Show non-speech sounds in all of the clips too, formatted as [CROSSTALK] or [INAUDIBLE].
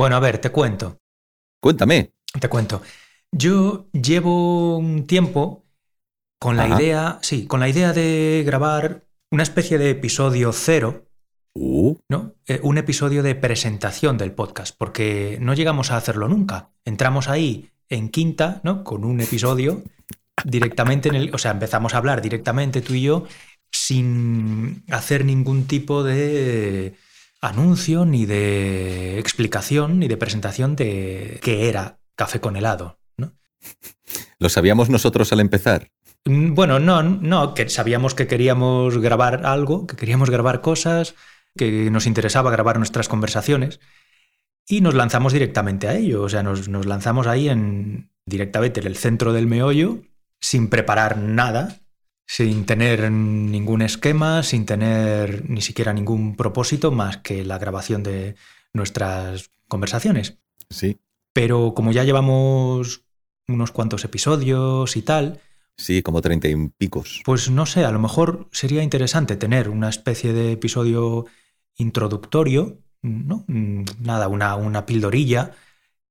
Bueno, a ver, te cuento. Cuéntame. Te cuento. Yo llevo un tiempo con la Ajá. idea, sí, con la idea de grabar una especie de episodio cero, Uh, ¿no? Eh, un episodio de presentación del podcast, porque no llegamos a hacerlo nunca. Entramos ahí en quinta, ¿no? Con un episodio directamente en el, o sea, empezamos a hablar directamente tú y yo sin hacer ningún tipo de anuncio ni de explicación ni de presentación de qué era café con helado, ¿no? lo sabíamos nosotros al empezar. Mm, Bueno, no, no, que sabíamos que queríamos grabar algo, que queríamos grabar cosas, que nos interesaba grabar nuestras conversaciones y nos lanzamos directamente a ello. O sea, nos, nos lanzamos ahí en directamente en el centro del meollo, sin preparar nada, sin tener ningún esquema, sin tener ni siquiera ningún propósito más que la grabación de nuestras conversaciones. Sí, Pero como ya llevamos unos cuantos episodios y tal, sí, como treinta y picos. pues no sé, a lo mejor sería interesante tener una especie de episodio introductorio, ¿no? Nada, una, una pildorilla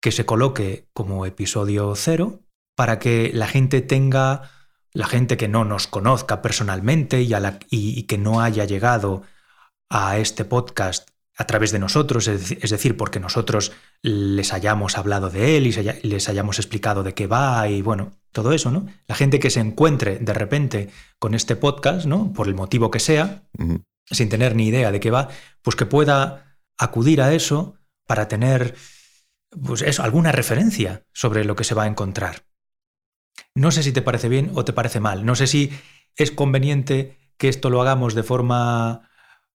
que se coloque como episodio cero para que la gente tenga, la gente que no nos conozca personalmente y, a la- y- y que no haya llegado a este podcast a través de nosotros, es deci- es decir, porque nosotros les hayamos hablado de él y les hayamos explicado de qué va y bueno, todo eso, ¿no? La gente que se encuentre de repente con este podcast, ¿no? Por el motivo que sea, sin tener ni idea de qué va, pues que pueda acudir a eso para tener, pues eso, alguna referencia sobre lo que se va a encontrar. No sé si te parece bien o te parece mal. No sé si es conveniente que esto lo hagamos de forma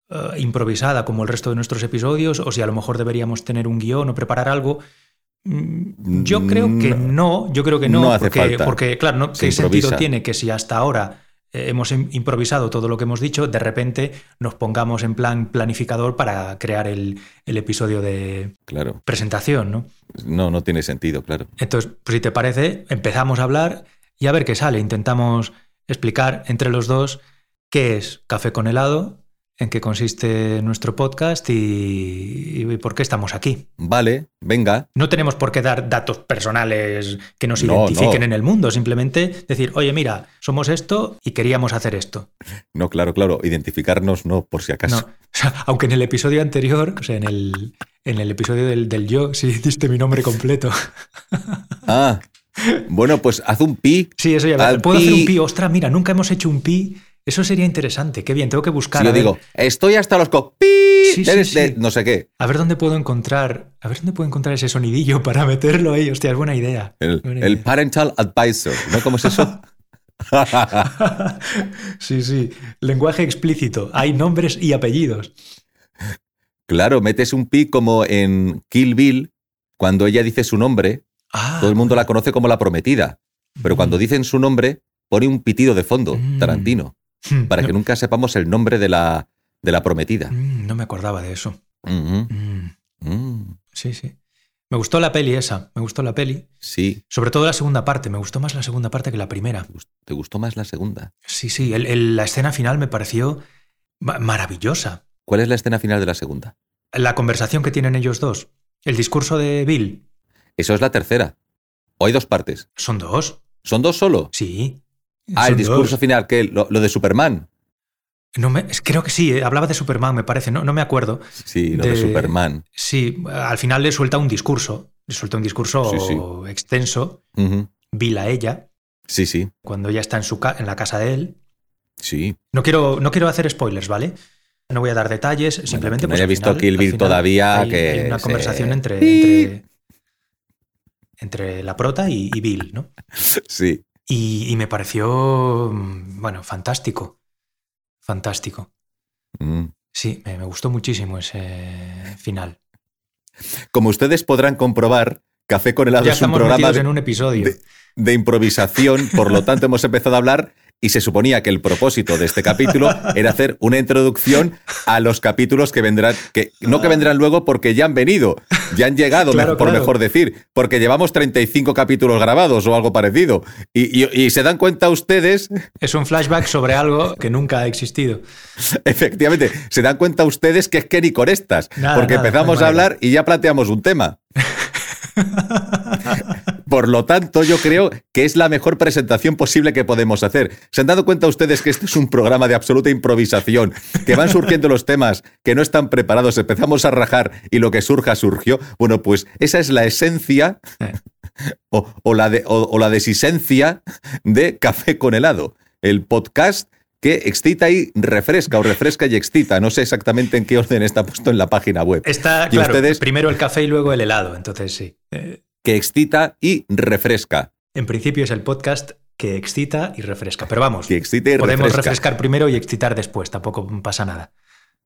eh, improvisada como el resto de nuestros episodios o si a lo mejor deberíamos tener un guion o preparar algo. Mm, Yo creo que No. yo creo que no, No hace porque, falta. porque, claro, ¿no? Se ¿qué sentido tiene que si hasta ahora hemos im- improvisado todo lo que hemos dicho, de repente nos pongamos en plan planificador para crear el, el episodio de Claro. presentación, ¿no? No, no tiene sentido, claro. Entonces, pues si te parece, empezamos a hablar y a ver qué sale. Intentamos explicar entre los dos qué es Café con helado, en qué consiste nuestro podcast y, y por qué estamos aquí. Vale, venga. No tenemos por qué dar datos personales que nos No, identifiquen no. en el mundo, simplemente decir, oye, mira, somos esto y queríamos hacer esto. No, claro, claro. Identificarnos no, por si No, acaso. o sea, aunque en el episodio anterior, o sea, en el, en el episodio del, del yo, sí [LAUGHS] diste mi nombre completo. Ah, bueno, pues haz un pi. Sí, eso ya ¿Puedo hacer un pi? Ostras, mira, nunca hemos hecho un pi. Eso sería interesante. Qué bien, tengo que buscar. Si yo a, ver, digo, estoy hasta los co. pi Sí, sí, no sé qué. a ver dónde puedo encontrar. A ver dónde puedo encontrar ese sonidillo para meterlo ahí. Hostia, es buena idea. El, Buena el idea. parental advisor. ¿No? ¿Cómo es eso? [LAUGHS] sí, sí. Lenguaje explícito. Hay nombres y apellidos. claro, metes un pi como en Kill Bill, cuando ella dice su nombre, Ah, todo el mundo la conoce como la prometida. Pero cuando dicen su nombre, pone un pitido de fondo, Mm. Tarantino, Hmm, para no, que nunca sepamos el nombre de la, de la prometida. mm, no me acordaba de eso. Mm, mm, sí, sí. Me gustó la peli esa. Me gustó la peli. Sí, Sobre todo la segunda parte. Me gustó más la segunda parte que la primera. ¿te gustó más la segunda? Sí, sí. el- el- la escena final me pareció ma- maravillosa. ¿Cuál es la escena final de la segunda? La conversación que tienen ellos dos. El discurso de Bill. Eso es la tercera. ¿O hay dos partes? ¿Son dos? ¿Son dos solo? Sí. Ah, el discurso dos. final, ¿qué? Lo, lo de Superman. No me, creo que sí, eh, hablaba de Superman, me parece, no, no me acuerdo. Sí, lo de, De- Superman. Sí, al final le suelta un discurso. Le suelta un discurso Sí, sí. extenso. Ujú. Bill a ella, Sí, sí, cuando ella está en, su en la casa de él. sí. No quiero, no quiero hacer spoilers, ¿vale? No voy a dar detalles, simplemente. quien pues, haya al visto final- Kill Bill final todavía, hay, que hay una se- conversación entre, entre, entre la prota y, y Bill, ¿no? [LAUGHS] Sí. Y, y me pareció, mm, bueno, fantástico. Fantástico. Mm. Sí, me, me gustó muchísimo ese final. Como ustedes podrán comprobar, Café con helado ya es un programa de, en un episodio. de- de improvisación, por lo tanto hemos empezado a hablar y se suponía que el propósito de este capítulo [LAUGHS] era hacer una introducción a los capítulos que vendrán, que no que vendrán luego porque ya han venido, ya han llegado, Claro, por claro. mejor decir, porque llevamos 35 capítulos grabados o algo parecido. Y, y- y se dan cuenta ustedes, Es un flashback sobre algo que nunca ha existido. [LAUGHS] efectivamente, se dan cuenta ustedes que es que ni con estas, Nada, porque nada, empezamos a hablar y ya planteamos un tema. [LAUGHS] Por lo tanto, yo creo que es la mejor presentación posible que podemos hacer. ¿Se han dado cuenta ustedes que este es un programa de absoluta improvisación? Que van surgiendo los temas que no están preparados, empezamos a rajar y lo que surja surgió. Bueno, pues esa es la esencia o, la, de, o la desisencia de Café con helado, el podcast que excita y refresca o refresca y excita. No sé exactamente en qué orden está puesto en la página web. Está, claro, primero el café y luego el helado, entonces sí. Eh, que excita y refresca. En principio es el podcast que excita y refresca. Pero vamos, que excita y podemos refrescar primero y excitar después, tampoco pasa nada.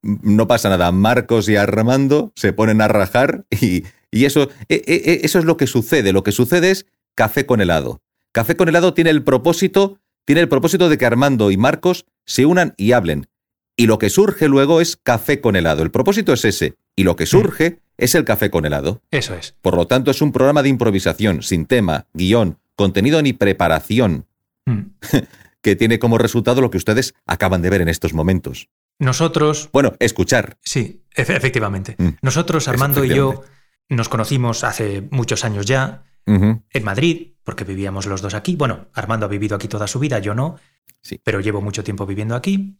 No pasa nada. Marcos y Armando se ponen a rajar y, eso, e, e, e, eso es lo que sucede. Lo que sucede es café con helado. Café con helado tiene el propósito tiene el propósito de que Armando y Marcos se unan y hablen. Y lo que surge luego es café con helado. El propósito es ese. Y lo que mm. surge es el café con helado. Eso es. Por lo tanto, es un programa de improvisación, sin tema, guion, contenido ni preparación. Mm. [LAUGHS] que tiene como resultado lo que ustedes acaban de ver en estos momentos. Nosotros. Bueno, escuchar. Sí, efectivamente. Mm. Nosotros, Armando y yo, nos conocimos hace muchos años ya en Madrid, porque vivíamos los dos aquí. Bueno, Armando ha vivido aquí toda su vida, yo no, sí. pero llevo mucho tiempo viviendo aquí.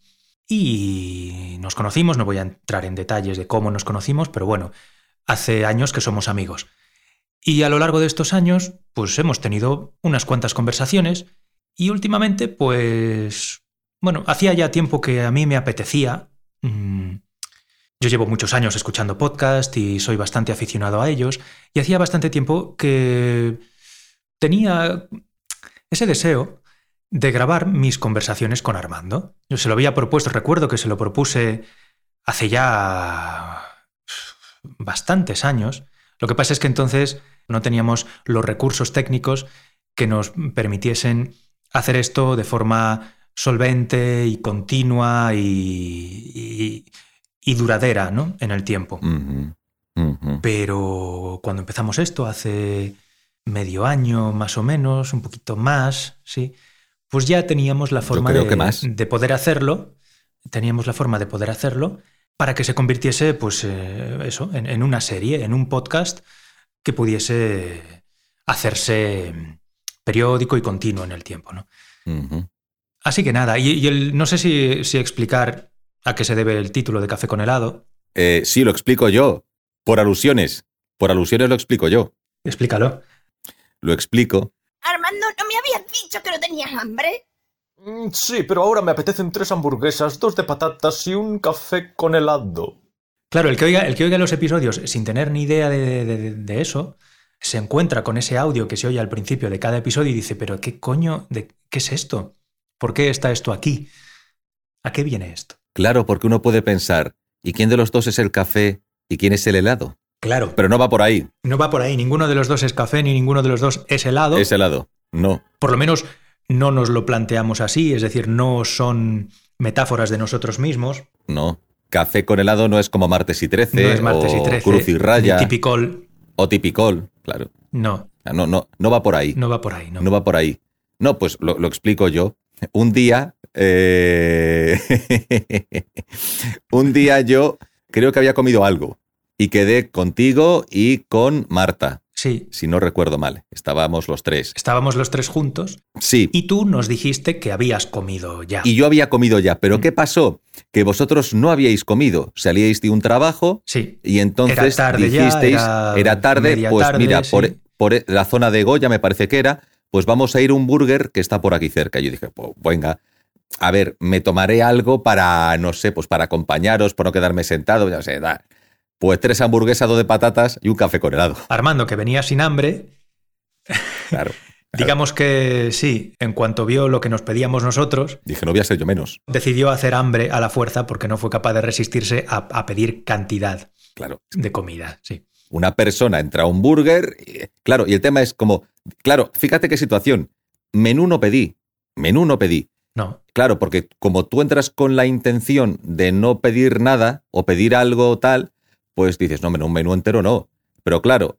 Y nos conocimos, no voy a entrar en detalles de cómo nos conocimos, pero bueno, hace años que somos amigos. Y a lo largo de estos años, pues hemos tenido unas cuantas conversaciones y últimamente, pues, bueno, hacía ya tiempo que a mí me apetecía. Mm, yo llevo muchos años escuchando podcast y soy bastante aficionado a ellos y hacía bastante tiempo que tenía ese deseo de grabar mis conversaciones con Armando. Yo se lo había propuesto, recuerdo que se lo propuse hace ya bastantes años. Lo que pasa es que entonces no teníamos los recursos técnicos que nos permitiesen hacer esto de forma solvente y continua y, y duradera ¿no? en el tiempo. Pero cuando empezamos esto, hace medio año más o menos, un poquito más, sí, pues ya teníamos la forma de, de, poder hacerlo, teníamos la forma de poder hacerlo para que se convirtiese, pues eh, eso, en, una serie, en un podcast que pudiese hacerse periódico y continuo en el tiempo, ¿no? Así que nada, y, no sé si, si explicar ¿A qué se debe el título de Café con helado? Eh, sí, lo explico yo. Por alusiones. Por alusiones lo explico yo. Explícalo. Lo explico. Armando, ¿no me habías dicho que no tenías hambre? Mm, sí, pero ahora me apetecen tres hamburguesas, dos de patatas y un café con helado. Claro, el que oiga, el que oiga los episodios sin tener ni idea de, eso, se encuentra con ese audio que se oye al principio de cada episodio y dice, pero ¿qué coño? De, ¿Qué es esto? ¿Por qué está esto aquí? ¿A qué viene esto? Claro, porque uno puede pensar, ¿y quién de los dos es el café y quién es el helado? Claro. Pero no va por ahí. No va por ahí. Ninguno de los dos es café ni ninguno de los dos es helado. Es helado. No. Por lo menos no nos lo planteamos así, es decir, no son metáforas de nosotros mismos. No. Café con helado no es como martes y trece. No es martes y trece. Cruz y raya. Tipicol. O tipicol, claro. No. No, no, no va por ahí. No va por ahí, no. No va por ahí. No, pues lo, lo explico yo. Un día eh, [LAUGHS] un día yo creo que había comido algo y quedé contigo y con Marta. Sí. Si no recuerdo mal, estábamos los tres. Estábamos los tres juntos. Sí. Y tú nos dijiste que habías comido ya. Y yo había comido ya, pero mm. ¿qué pasó? Que vosotros no habíais comido, salíais de un trabajo sí. y entonces era tarde dijisteis, era, tarde, pues mira, por, por, la zona de Goya me parece que era, pues vamos a ir a un burger que está por aquí cerca. Y yo dije, pues venga, a ver, me tomaré algo para, no sé, pues para acompañaros, por no quedarme sentado, ya sé, da. Pues tres hamburguesas, dos de patatas y un café con helado. Armando, que venía sin hambre. [LAUGHS] Claro. Digamos que sí, en cuanto vio lo que nos pedíamos nosotros. Dije, no voy a ser yo menos. Decidió hacer hambre a la fuerza porque no fue capaz de resistirse a, pedir cantidad claro. de comida, sí. Una persona entra a un burger, claro, y el tema es como, claro, fíjate qué situación. Menú no pedí, menú no pedí. No. Claro, porque como tú entras con la intención de no pedir nada o pedir algo tal, pues dices, no, un menú entero no. Pero claro,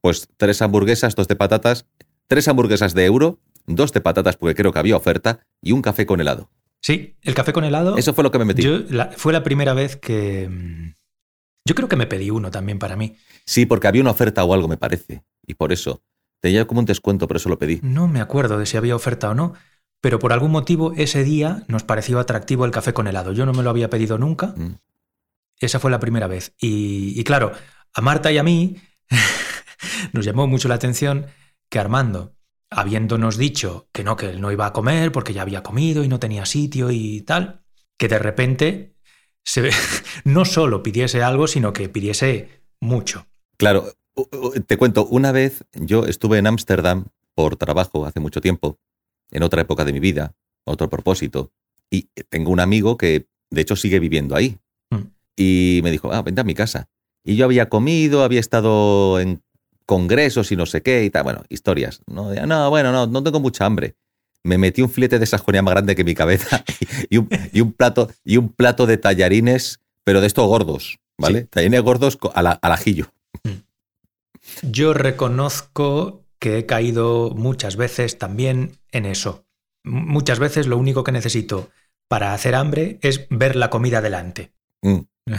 pues tres hamburguesas, dos de patatas, tres hamburguesas de euro, dos de patatas porque creo que había oferta y un café con helado. Sí, el café con helado. Eso fue lo que me metí. fue la primera vez que, Yo creo que me pedí uno también para mí. Sí, porque había una oferta o algo, me parece. Y por eso. Tenía como un descuento, por eso lo pedí. No me acuerdo de si había oferta o no, pero por algún motivo ese día nos pareció atractivo el café con helado. Yo no me lo había pedido nunca. Mm. Esa fue la primera vez. Y, claro, a Marta y a mí [LAUGHS] nos llamó mucho la atención que Armando, habiéndonos dicho que no, que él no iba a comer porque ya había comido y no tenía sitio y tal, que de repente se, [LAUGHS] no solo pidiese algo, sino que pidiese mucho. Claro, te cuento, una vez yo estuve en Ámsterdam por trabajo hace mucho tiempo, en otra época de mi vida, otro propósito, y tengo un amigo que de hecho sigue viviendo ahí. Mm. Y me dijo, ah, vente a mi casa. Y yo había comido, había estado en congresos y no sé qué y tal, bueno, historias. No, no bueno, no, no tengo mucha hambre. Me metí un filete de sajonia más grande que mi cabeza [LAUGHS] y un, y un plato, y un plato de tallarines, pero de estos gordos, ¿vale? Sí. Tallarines gordos al, al ajillo. Yo reconozco que he caído muchas veces también en eso. Muchas veces lo único que necesito para hacer hambre es ver la comida delante. Mm. [LAUGHS]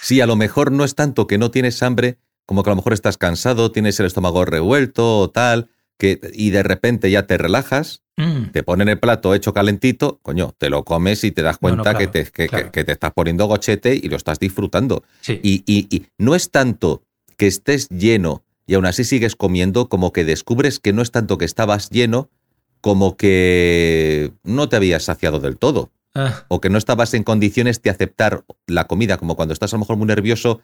Sí, a lo mejor no es tanto que no tienes hambre, como que a lo mejor estás cansado, tienes el estómago revuelto o tal, que, y de repente ya te relajas, Mm, te ponen el plato hecho calentito, coño, te lo comes y te das No, no, cuenta claro, que, te, que- claro. que- que te estás poniendo gochete y lo estás disfrutando. sí. Y, y- y no es tanto que estés lleno y aún así sigues comiendo, como que descubres que no es tanto que estabas lleno, como que no te habías saciado del todo Ah, o que no estabas en condiciones de aceptar la comida, como cuando estás a lo mejor muy nervioso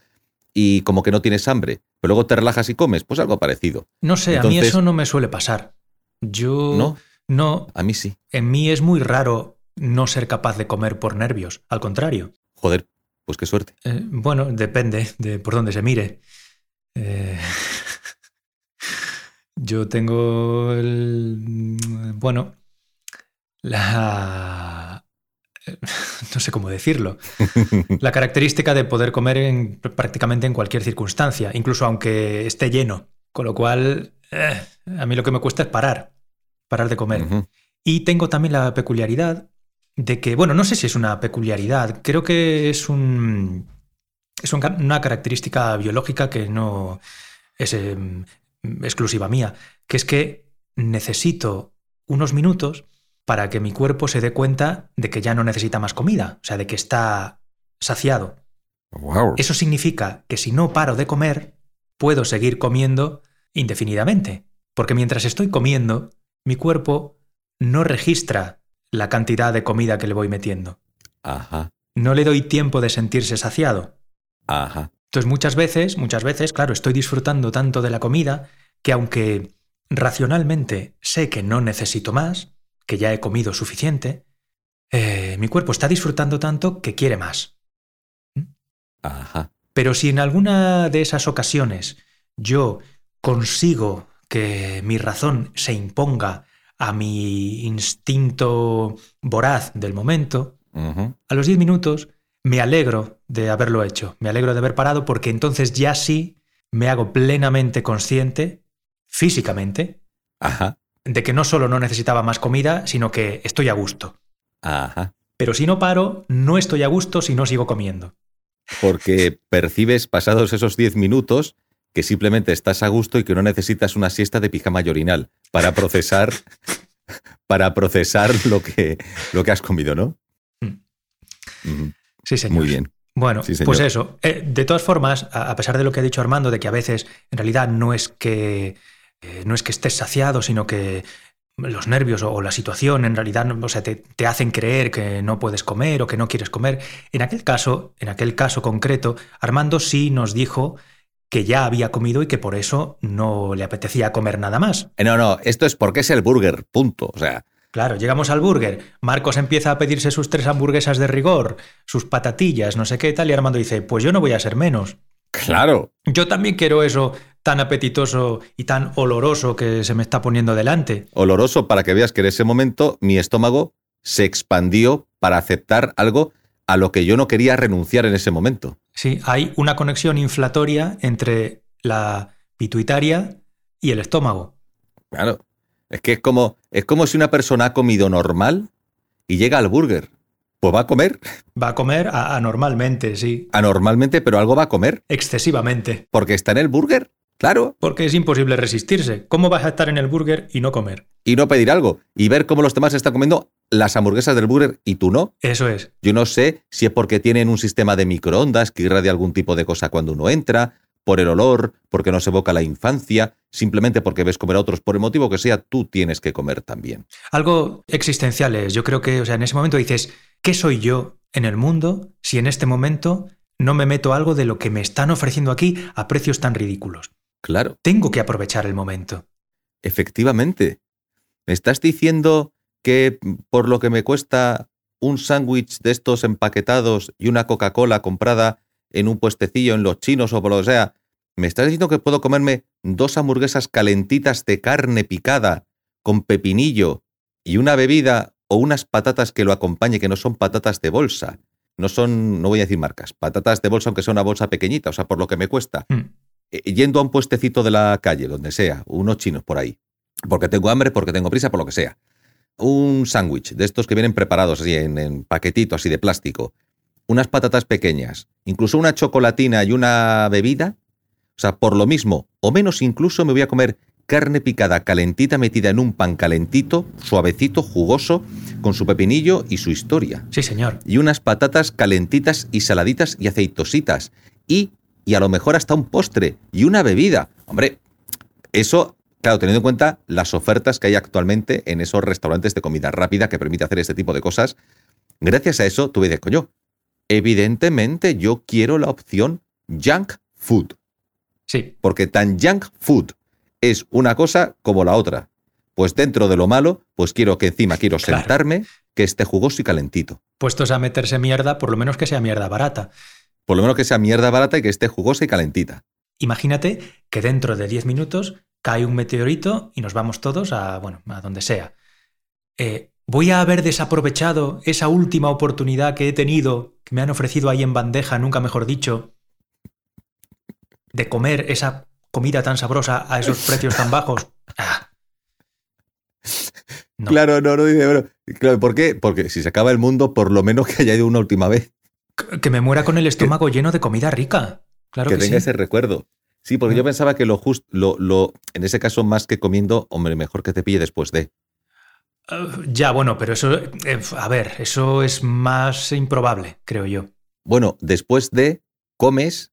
y como que no tienes hambre, pero luego te relajas y comes, pues algo parecido. no sé, a mí eso no me suele pasar. Yo ¿No? no, A mí sí. en mí es muy raro no ser capaz de comer por nervios. Al contrario. Joder, pues qué suerte. Eh, bueno, depende de por dónde se mire. Eh, [LAUGHS] yo tengo el. mm, Bueno, la. [LAUGHS] No sé cómo decirlo. La característica de poder comer en, prácticamente en cualquier circunstancia, incluso aunque esté lleno. Con lo cual, eh, a mí lo que me cuesta es parar. Parar de comer. Y tengo también la peculiaridad de que, bueno, no sé si es una peculiaridad, creo que es un es un una característica biológica que no es em, exclusiva mía, que es que necesito unos minutos para que mi cuerpo se dé cuenta de que ya no necesita más comida, o sea, de que está saciado. Wow. Eso significa que si no paro de comer, puedo seguir comiendo indefinidamente. Porque mientras estoy comiendo, mi cuerpo no registra la cantidad de comida que le voy metiendo. Ajá, No le doy tiempo de sentirse saciado. ajá. Entonces muchas veces, muchas veces, claro, estoy disfrutando tanto de la comida que aunque racionalmente sé que no necesito más, que ya he comido suficiente, eh, mi cuerpo está disfrutando tanto que quiere más. Ajá. Pero si en alguna de esas ocasiones yo consigo que mi razón se imponga a mi instinto voraz del momento, a los 10 minutos me alegro de haberlo hecho, me alegro de haber parado porque entonces ya sí me hago plenamente consciente, físicamente, Ajá. De que no solo no necesitaba más comida, sino que estoy a gusto. Ajá. Pero si no paro, no estoy a gusto si no sigo comiendo. Porque percibes pasados esos 10 minutos que simplemente estás a gusto y que no necesitas una siesta de pijama y orinal para procesar [LAUGHS] para procesar lo que, lo que has comido, ¿no? Mm. Sí, señor. Muy bien. Bueno, Sí, pues eso. Eh, de todas formas, a pesar de lo que ha dicho Armando, de que a veces en realidad no es que eh, no es que estés saciado, sino que los nervios o, o la situación en realidad o sea, te, te hacen creer que no puedes comer o que no quieres comer. En aquel caso, en aquel caso concreto, Armando sí nos dijo que ya había comido y que por eso no le apetecía comer nada más. Eh, No, no, esto es porque es el burger, punto. O sea, Claro, llegamos al burger. Marcos empieza a pedirse sus tres hamburguesas de rigor, sus patatillas, no sé qué tal, y Armando dice, pues yo no voy a ser menos. claro. Yo también quiero eso tan apetitoso y tan oloroso que se me está poniendo delante. Oloroso para que veas que en ese momento mi estómago se expandió para aceptar algo a lo que yo no quería renunciar en ese momento. Sí, hay una conexión inflatoria entre la pituitaria y el estómago. Claro. Es que es como, es como si una persona ha comido normal y llega al burger. Pues va a comer Va a comer anormalmente, sí. anormalmente, pero algo va a comer. Excesivamente. Porque está en el burger, claro. Porque es imposible resistirse. ¿Cómo vas a estar en el burger y no comer? Y no pedir algo. Y ver cómo los demás están comiendo las hamburguesas del burger y tú no. Eso es. Yo no sé si es porque tienen un sistema de microondas que irradia algún tipo de cosa cuando uno entra, por el olor, porque nos evoca la infancia, simplemente porque ves comer a otros, por el motivo que sea, tú tienes que comer también. Algo existencial es. Yo creo que, o sea, en ese momento dices, ¿qué soy yo en el mundo si en este momento no me meto algo de lo que me están ofreciendo aquí a precios tan ridículos? Claro, Tengo que aprovechar el momento. efectivamente. ¿Me estás diciendo que por lo que me cuesta un sándwich de estos empaquetados y una Coca-Cola comprada en un puestecillo en los chinos o por lo que sea, me estás diciendo que puedo comerme dos hamburguesas calentitas de carne picada con pepinillo y una bebida o unas patatas que lo acompañe que no son patatas de bolsa? No son, no voy a decir marcas, patatas de bolsa aunque sea una bolsa pequeñita, o sea, por lo que me cuesta. Mm. Eh, Yendo a un puestecito de la calle, donde sea, unos chinos por ahí, porque tengo hambre, porque tengo prisa, por lo que sea. Un sándwich de estos que vienen preparados así en, en paquetito así de plástico. Unas patatas pequeñas, incluso una chocolatina y una bebida. O sea, por lo mismo, o menos incluso me voy a comer carne picada calentita metida en un pan calentito, suavecito, jugoso, con su pepinillo y su historia Sí, señor. y unas patatas calentitas y saladitas y aceitositas. Y, y a lo mejor hasta un postre y una bebida. Hombre, eso, claro, teniendo en cuenta las ofertas que hay actualmente en esos restaurantes de comida rápida que permite hacer este tipo de cosas, gracias a eso tú dices, coño, evidentemente yo quiero la opción junk food. Sí, Porque tan junk food es una cosa como la otra. Pues dentro de lo malo, pues quiero que encima quiero Claro. sentarme, que esté jugoso y calentito. puestos a meterse mierda, por lo menos que sea mierda barata. Por lo menos que sea mierda barata y que esté jugosa y calentita. Imagínate que dentro de 10 minutos cae un meteorito y nos vamos todos a, bueno, a donde sea. Eh, voy a haber desaprovechado esa última oportunidad que he tenido, que me han ofrecido ahí en bandeja, nunca mejor dicho, de comer esa comida tan sabrosa a esos [LAUGHS] precios tan bajos. Ah. [LAUGHS] No. Claro, no, no dice, bueno, claro, ¿por qué? Porque si se acaba el mundo, por lo menos que haya ido una última vez, Que me muera con el estómago lleno de comida rica. Claro que que, tenga sí. ese recuerdo. Sí, porque Mm. yo pensaba que lo justo, lo, lo, en ese caso, más que comiendo, hombre, mejor que te pille después de. Eh, ya, bueno, pero eso, eh, a ver, eso es más improbable, creo yo. Bueno, después de, comes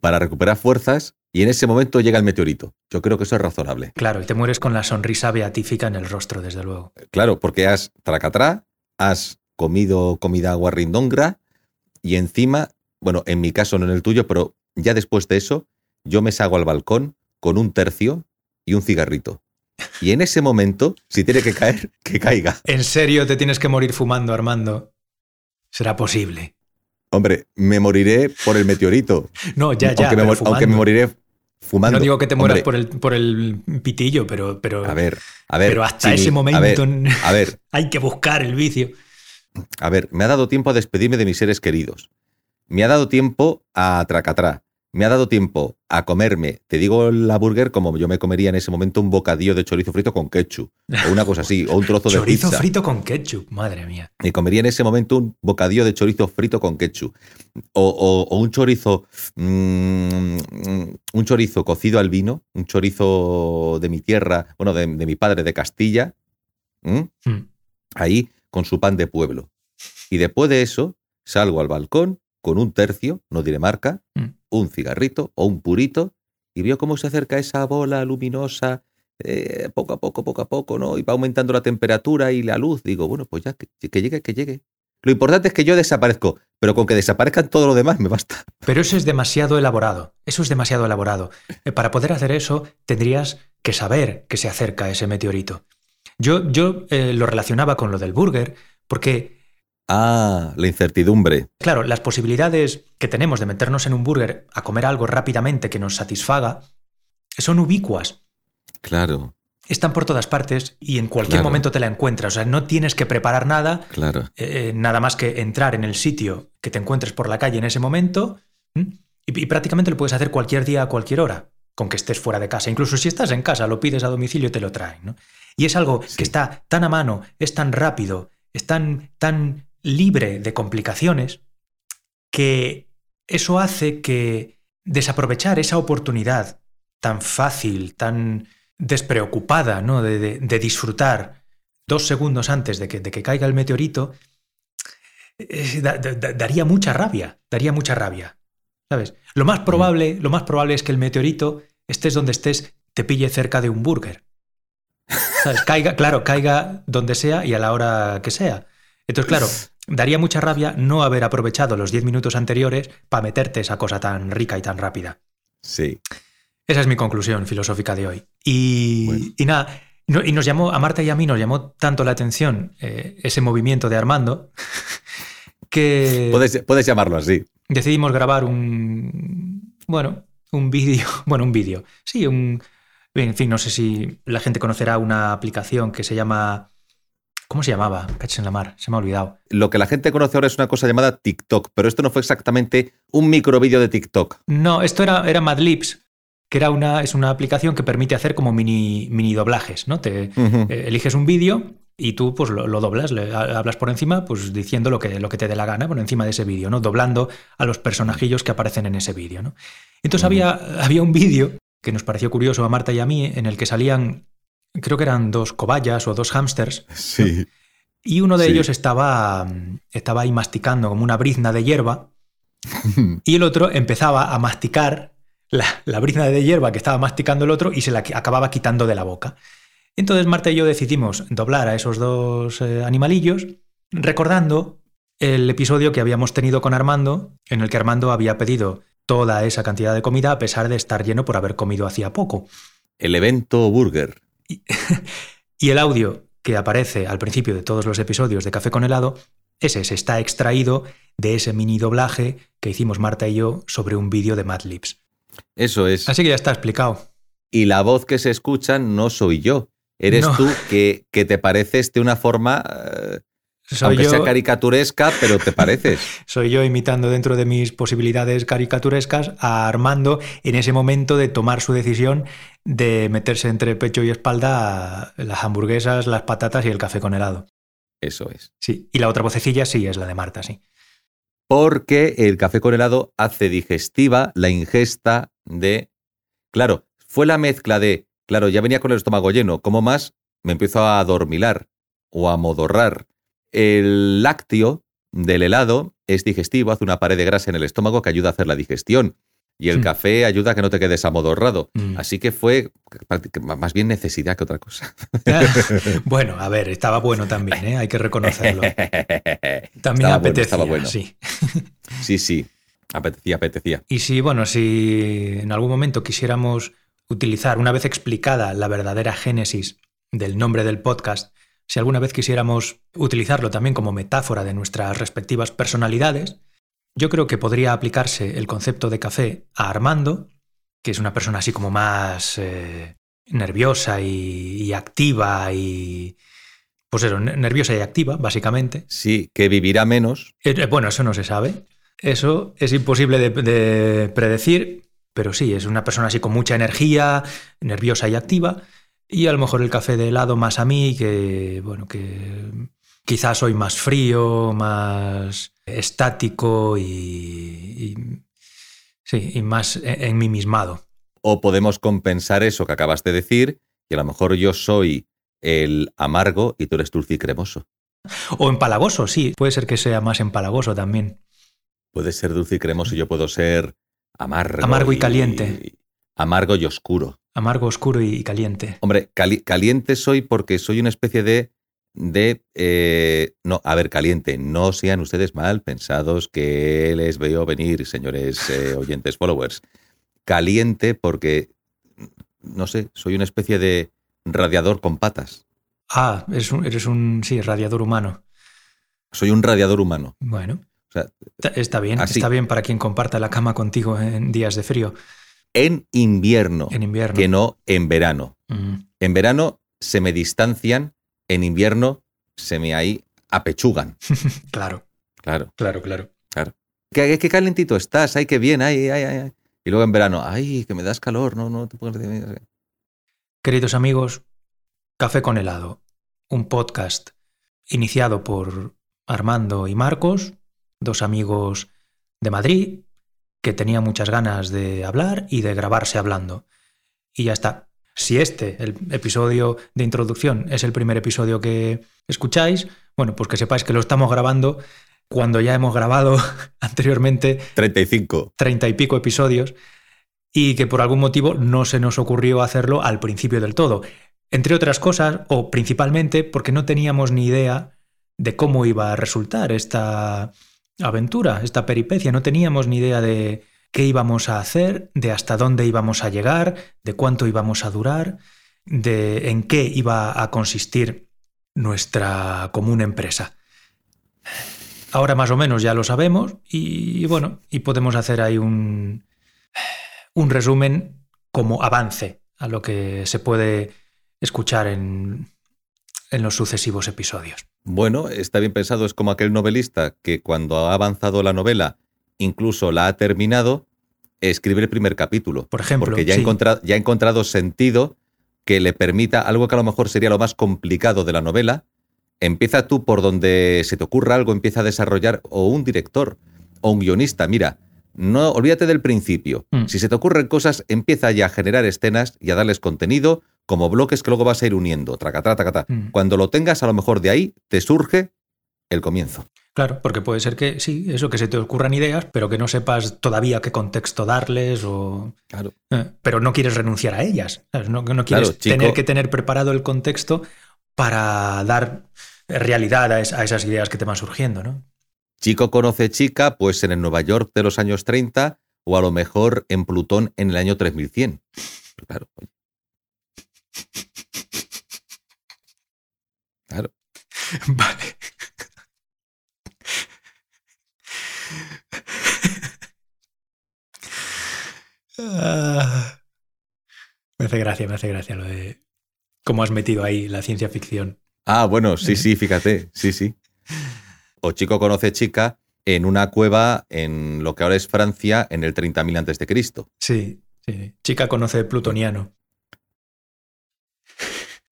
para recuperar fuerzas y en ese momento llega el meteorito. Yo creo que eso es razonable. Claro, y te mueres con la sonrisa beatífica en el rostro, desde luego. Claro, porque has tracatrá, has comido comida guarrindongra y encima, bueno, en mi caso no en el tuyo, pero ya después de eso, yo me salgo al balcón con un tercio y un cigarrito. Y en ese momento, si tiene que caer, que caiga. ¿En serio te tienes que morir fumando, Armando? ¿Será posible? Hombre, me moriré por el meteorito. No, ya, ya. aunque, me, aunque moriré fumando. No digo que te mueras Hombre, por el, por el pitillo, pero, pero, A ver, a ver. pero hasta Chini, ese a momento ver, a ver, [LAUGHS] hay que buscar el vicio. A ver, me ha dado tiempo a despedirme de mis seres queridos. Me ha dado tiempo a tracatrá. Me ha dado tiempo a comerme, te digo la burger como yo me comería en ese momento un bocadillo de chorizo frito con ketchup, o una cosa así, o un trozo de Chorizo pizza. frito con ketchup, madre mía. Me comería en ese momento un bocadillo de chorizo frito con ketchup. O, o- o un chorizo. mm, un chorizo cocido al vino. Un chorizo de mi tierra, bueno, de, de mi padre de Castilla. ¿m? Mm. Ahí con su pan de pueblo. Y después de eso, salgo al balcón con un tercio, no diré marca, Mm. un cigarrito o un purito, y veo cómo se acerca esa bola luminosa eh, poco a poco, poco a poco, ¿no? Y va aumentando la temperatura y la luz. Digo, bueno, pues ya, que, que llegue, que llegue. Lo importante es que yo desaparezco, pero con que desaparezcan todo lo demás me basta. Pero eso es demasiado elaborado. Eso es demasiado elaborado. Eh, Para poder hacer eso, tendrías que saber que se acerca ese meteorito. Yo, yo eh, lo relacionaba con lo del burger, porque Ah, la incertidumbre. Claro, las posibilidades que tenemos de meternos en un burger a comer algo rápidamente que nos satisfaga son ubicuas. Claro, Están por todas partes y en cualquier Claro. momento te la encuentras. O sea, no tienes que preparar nada, claro. eh, nada más que entrar en el sitio que te encuentres por la calle en ese momento y, y prácticamente lo puedes hacer cualquier día a cualquier hora, con que estés fuera de casa. Incluso si estás en casa, lo pides a domicilio y te lo traen. ¿no? Y es algo Sí. que está tan a mano, es tan rápido, es tan, tan libre de complicaciones que eso hace que desaprovechar esa oportunidad tan fácil, tan despreocupada, ¿no? de, de- de disfrutar dos segundos antes de que, de que caiga el meteorito, eh, da- da- da- daría mucha rabia, daría mucha rabia, ¿sabes? Lo más probable, lo más probable es que el meteorito, estés donde estés, te pille cerca de un burger. [LAUGHS] ¿Sabes? Caiga, claro, caiga donde sea y a la hora que sea. Entonces, claro, daría mucha rabia no haber aprovechado los 10 minutos anteriores para meterte esa cosa tan rica y tan rápida. Sí. Esa es mi conclusión filosófica de hoy. Y, Bueno. y nada, no- y nos llamó, a Marta y a mí nos llamó tanto la atención eh, ese movimiento de Armando [LAUGHS] que Puedes, puedes llamarlo así. decidimos grabar un, bueno, un vídeo, [LAUGHS] bueno, un vídeo, sí, un, en fin, no sé si la gente conocerá una aplicación que se llama, ¿cómo se llamaba? Cachis en la mar, se me ha olvidado. Lo que la gente conoce ahora es una cosa llamada TikTok, pero esto no fue exactamente un microvídeo de TikTok. No, esto era, era Madlibs, que era una, es una aplicación que permite hacer como mini, mini doblajes, ¿no? Te, eh, eliges un vídeo y tú pues lo, lo doblas, le hablas por encima, pues diciendo lo que, lo que te dé la gana por encima de ese vídeo, ¿no? Doblando a los personajillos que aparecen en ese vídeo, ¿no? Entonces había, había un vídeo que nos pareció curioso a Marta y a mí, en el que salían, creo que eran dos cobayas o dos hámsters, Sí. y uno de Sí. ellos estaba, estaba ahí masticando como una brizna de hierba, [LAUGHS] y el otro empezaba a masticar la, la brizna de hierba que estaba masticando el otro y se la acababa quitando de la boca. Entonces Marta y yo decidimos doblar a esos dos eh, animalillos, recordando el episodio que habíamos tenido con Armando, en el que Armando había pedido toda esa cantidad de comida a pesar de estar lleno por haber comido hacía poco. El evento burger. [LAUGHS] Y el audio que aparece al principio de todos los episodios de Café con helado, ese se está extraído de ese mini doblaje que hicimos Marta y yo sobre un vídeo de Madlibs. Eso es. Así que ya está explicado. Y la voz que se escucha no soy yo. Eres No. tú que, que te pareces de una forma, eh, Soy aunque yo, sea caricaturesca, pero te pareces. [LAUGHS] soy yo imitando dentro de mis posibilidades caricaturescas a Armando en ese momento de tomar su decisión de meterse entre pecho y espalda las hamburguesas, las patatas y el café con helado. Eso es. Sí, y la otra vocecilla sí es la de Marta, sí. Porque el café con helado hace digestiva la ingesta de... Claro, fue la mezcla de... Claro, ya venía con el estómago lleno. Como más, me empiezo a adormilar o a modorrar. El lácteo del helado es digestivo, hace una pared de grasa en el estómago que ayuda a hacer la digestión. Y el Mm. café ayuda a que no te quedes amodorrado. Mm. Así que fue más bien necesidad que otra cosa. [LAUGHS] [LAUGHS] bueno, a ver, estaba bueno también, ¿eh? hay que reconocerlo. [LAUGHS] También Estaba bueno, apetecía, estaba bueno. sí. Sí, sí. Apetecía, apetecía. Y si, bueno, si en algún momento quisiéramos utilizar, una vez explicada la verdadera génesis del nombre del podcast, si alguna vez quisiéramos utilizarlo también como metáfora de nuestras respectivas personalidades, yo creo que podría aplicarse el concepto de café a Armando, que es una persona así como más eh, nerviosa y, y activa y... Pues eso, ne- nerviosa y activa, básicamente. Sí, que vivirá menos. Eh, Bueno, eso no se sabe. Eso es imposible de, de predecir, pero sí, es una persona así con mucha energía, nerviosa y activa. Y a lo mejor el café de helado más a mí, que, bueno, que quizás soy más frío, más estático y, y- sí, y más en- enmimismado. O podemos compensar eso que acabas de decir, que a lo mejor yo soy el amargo y tú eres dulce y cremoso. O empalagoso, sí, puede ser que sea más empalagoso también. Puedes ser dulce y cremoso y yo puedo ser amargo. Amargo y caliente. Amargo y oscuro. Amargo, oscuro y caliente. Hombre, cali- caliente soy porque soy una especie de... de eh, no, a ver, caliente. No sean ustedes mal pensados que les veo venir, señores eh, [LAUGHS] oyentes, followers. Caliente porque, no sé, soy una especie de radiador con patas. Ah, eres un, eres un sí, radiador humano. Soy un radiador humano. Bueno, O sea, está- bien, Así. está bien para quien comparta la cama contigo en días de frío, en invierno, en invierno. que no en verano. En verano se me distancian, en invierno se me ahí apechugan. [LAUGHS] Claro, Claro, claro, claro. claro. Qué, qué calentito estás, ay, qué bien, ay, ay, ay. ay. Y luego en verano, ay, que me das calor, no, no te puedes... Queridos amigos, Café con helado, un podcast iniciado por Armando y Marcos, dos amigos de Madrid que tenían muchas ganas de hablar y de grabarse hablando. Y ya está. Si este, el episodio de introducción, es el primer episodio que escucháis, bueno, pues que sepáis que lo estamos grabando cuando ya hemos grabado [LAUGHS] anteriormente 35. 30 y pico episodios y que por algún motivo no se nos ocurrió hacerlo al principio del todo. Entre otras cosas, o principalmente porque no teníamos ni idea de cómo iba a resultar esta aventura, esta peripecia, no teníamos ni idea de qué íbamos a hacer, de hasta dónde íbamos a llegar, de cuánto íbamos a durar, de en qué iba a consistir nuestra común empresa. Ahora más o menos ya lo sabemos y bueno, y podemos hacer ahí un, un resumen como avance a lo que se puede escuchar en, en los sucesivos episodios. Bueno, está bien pensado, es como aquel novelista que cuando ha avanzado la novela, incluso la ha terminado, escribe el primer capítulo. Por ejemplo, Porque ya, sí. ha encontrado, ya ha encontrado sentido que le permita algo que a lo mejor sería lo más complicado de la novela. Empieza tú por donde se te ocurra algo, empieza a desarrollar, o un director, o un guionista. Mira, no olvídate del principio. Mm. Si se te ocurren cosas, empieza ya a generar escenas y a darles contenido como bloques que luego vas a ir uniendo. Tracatá, tracatá. Mm. Cuando lo tengas, a lo mejor de ahí te surge el comienzo. Claro, porque puede ser que sí, eso que se te ocurran ideas, pero que no sepas todavía qué contexto darles o... Claro. eh, pero no quieres renunciar a ellas. ¿sabes? No, no quieres Claro, chico. tener que tener preparado el contexto para dar realidad a, es- a esas ideas que te van surgiendo, ¿no? Chico conoce chica, pues en el Nueva York de los años 30 o a lo mejor en Plutón en el año 3100. Claro. oye. Claro. [LAUGHS] Vale. Ah. me hace gracia, me hace gracia lo de cómo has metido ahí la ciencia ficción. Ah, bueno, [LAUGHS] sí, sí, fíjate, sí, sí. O chico conoce chica en una cueva en lo que ahora es Francia en el 30.000 antes de Cristo. Sí, sí. Chica conoce plutoniano.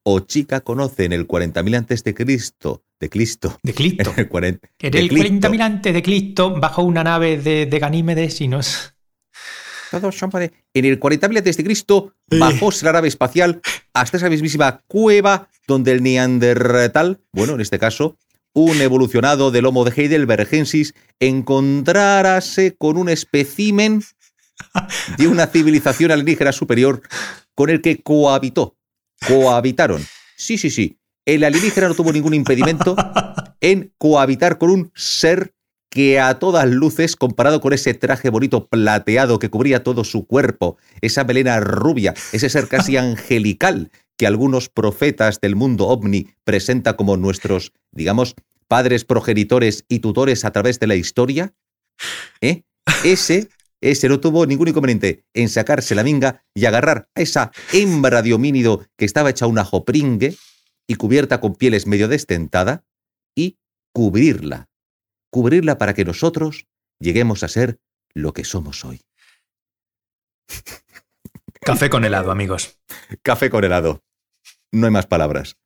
O chica conoce en el 40.000 antes de Cristo, de Cristo, De Clito. [LAUGHS] en el 40 En de el Clisto. 40.000 antes de Cristo bajo una nave de, de Ganímedes y nos... [LAUGHS] Todos son pare- En el 40.000 antes de Cristo bajó la nave espacial hasta esa mismísima cueva donde el neandertal, bueno, en este caso, un evolucionado del Homo de heidelbergensis, encontrárase con un espécimen de una civilización alienígena superior con el que cohabitó. Cohabitaron. Sí, sí, sí. El alienígena no tuvo ningún impedimento en cohabitar con un ser que a todas luces, comparado con ese traje bonito plateado que cubría todo su cuerpo, esa melena rubia, ese ser casi [LAUGHS] angelical que algunos profetas del mundo ovni presenta como nuestros, digamos, padres progenitores y tutores a través de la historia, ¿eh? ese, ese no tuvo ningún inconveniente en sacarse la minga y agarrar a esa hembra de homínido que estaba hecha una jopringue y cubierta con pieles medio desdentada y cubrirla cubrirla para que nosotros lleguemos a ser lo que somos hoy. Café con helado, amigos. Café con helado. No hay más palabras.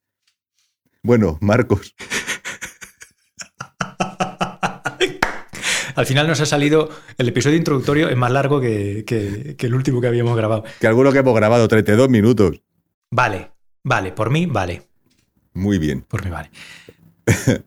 Bueno, Marcos, [LAUGHS] Al final nos ha salido el episodio introductorio es más largo que, que- que el último que habíamos grabado. que alguno que hemos grabado 32 minutos. Vale, vale, por mí, vale. Muy bien. Por mí, vale. [LAUGHS]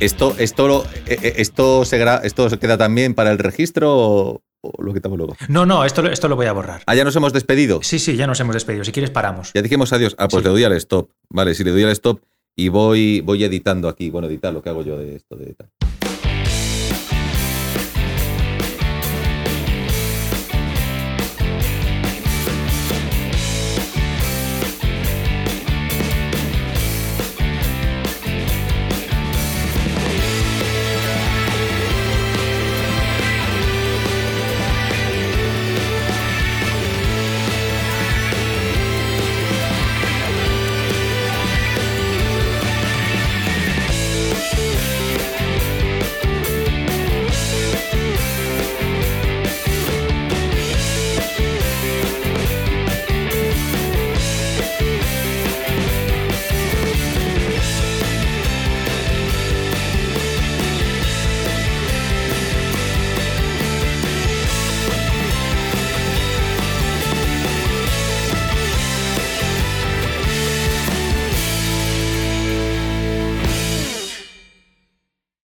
¿Esto, esto, lo- eh, eh, esto, se gra- ¿Esto se queda también para el registro o, o lo quitamos luego? No, no, esto, lo- esto lo voy a borrar. Ah, ya nos hemos despedido. Sí, sí, ya nos hemos despedido. Si quieres, paramos. Ya dijimos adiós. Ah, pues Sí. le doy al stop. Vale, si le doy al stop y voy, voy editando aquí. Bueno, editar lo que hago yo de esto. De tal.